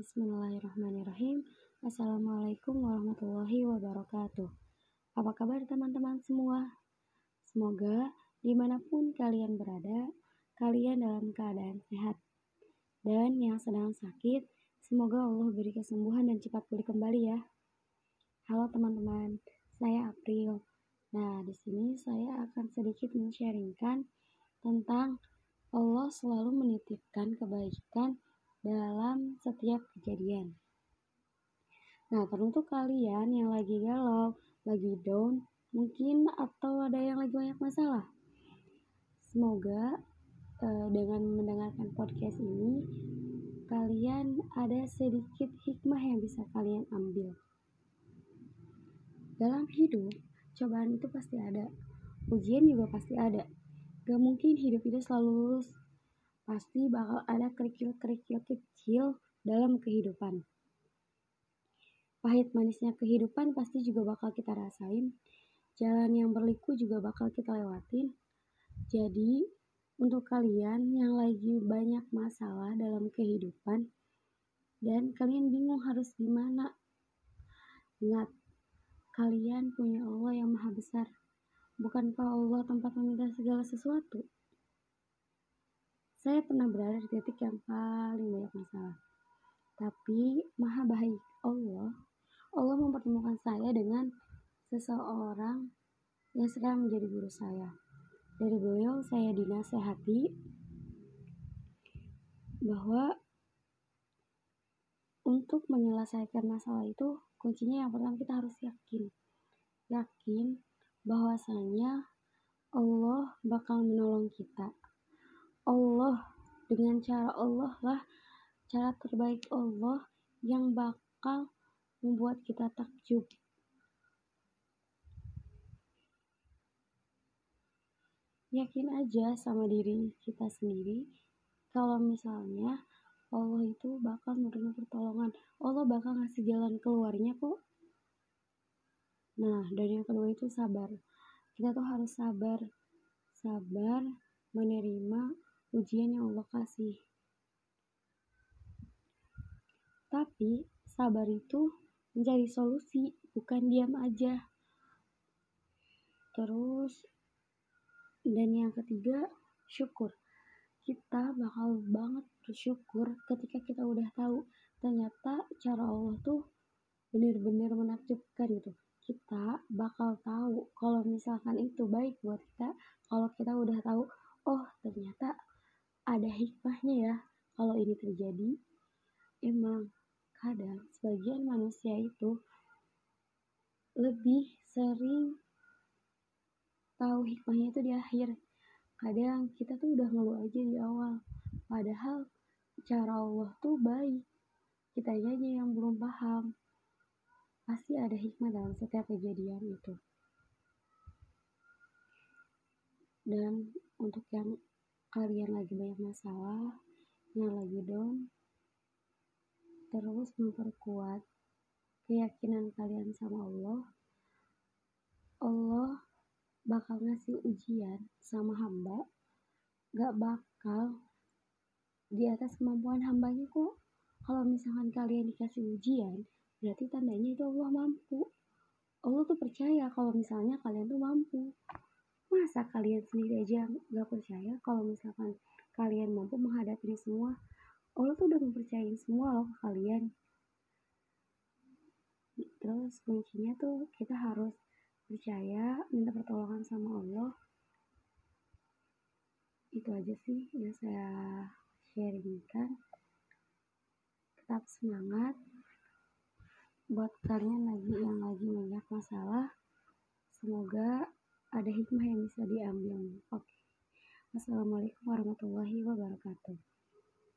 Bismillahirrahmanirrahim. Assalamualaikum warahmatullahi wabarakatuh. Apa kabar teman-teman semua? Semoga di mana pun kalian berada, kalian dalam keadaan sehat. Dan yang sedang sakit, semoga Allah beri kesembuhan dan cepat pulih kembali ya. Halo teman-teman, saya April. Nah, di sini saya akan sedikit men-sharingkan tentang Allah selalu menitipkan kebaikan dalam setiap kejadian. Nah, teruntuk kalian yang lagi galau, lagi down, mungkin atau ada yang lagi banyak masalah. Semoga uh, dengan mendengarkan podcast ini, kalian ada sedikit hikmah yang bisa kalian ambil. Dalam hidup, cobaan itu pasti ada. Ujian juga pasti ada. Gak mungkin hidup itu selalu lulus pasti bakal ada kerikil-kerikil kecil dalam kehidupan. Pahit manisnya kehidupan pasti juga bakal kita rasain. Jalan yang berliku juga bakal kita lewatin. Jadi, untuk kalian yang lagi banyak masalah dalam kehidupan dan kalian bingung harus gimana, ingat, kalian punya Allah yang maha besar. Bukankah Allah tempat meminta segala sesuatu? Saya pernah berada di titik yang paling banyak masalah. Tapi maha baik Allah, Allah mempertemukan saya dengan seseorang yang sekarang menjadi guru saya. Dari beliau saya dinasehati bahwa untuk menyelesaikan masalah itu kuncinya yang pertama kita harus yakin. Yakin bahwasanya Allah bakal menolong kita. Allah dengan cara Allah lah cara terbaik Allah yang bakal membuat kita takjub. Yakin aja sama diri kita sendiri kalau misalnya Allah itu bakal menerima pertolongan. Allah bakal ngasih jalan keluarnya kok. Nah dan yang kedua itu sabar. Kita tuh harus sabar. Sabar menerima ujian yang Allah kasih. Tapi sabar itu mencari solusi, bukan diam aja. Terus dan yang ketiga, syukur. Kita bakal banget bersyukur ketika kita udah tahu ternyata cara Allah tuh benar-benar menakjubkan gitu. Kita bakal tahu kalau misalkan itu baik buat kita, kalau kita udah tahu, oh ternyata ada hikmahnya ya kalau ini terjadi. Emang kadang sebagian manusia itu lebih sering tahu hikmahnya itu di akhir. Kadang kita tuh udah ngeluh aja di awal. Padahal cara Allah tuh baik. Kita aja yang belum paham. Pasti ada hikmah dalam setiap kejadian itu. Dan untuk yang kalian lagi banyak masalah, yang lagi down, terus memperkuat keyakinan kalian sama Allah, Allah bakal ngasih ujian sama hamba, gak bakal di atas kemampuan hambanya kok. Kalau misalkan kalian dikasih ujian, berarti tandanya itu Allah mampu. Allah tuh percaya kalau misalnya kalian tuh mampu masa kalian sendiri aja gak percaya kalau misalkan kalian mampu menghadapi ini semua Allah tuh udah mempercayai semua loh ke kalian. Terus kuncinya tuh kita harus percaya minta pertolongan sama Allah. Itu aja sih yang saya sharingkan. Tetap semangat. Buat kalian lagi yang lagi banyak masalah semoga ada hikmah yang bisa diambil. Oke. Wassalamualaikum warahmatullahi wabarakatuh.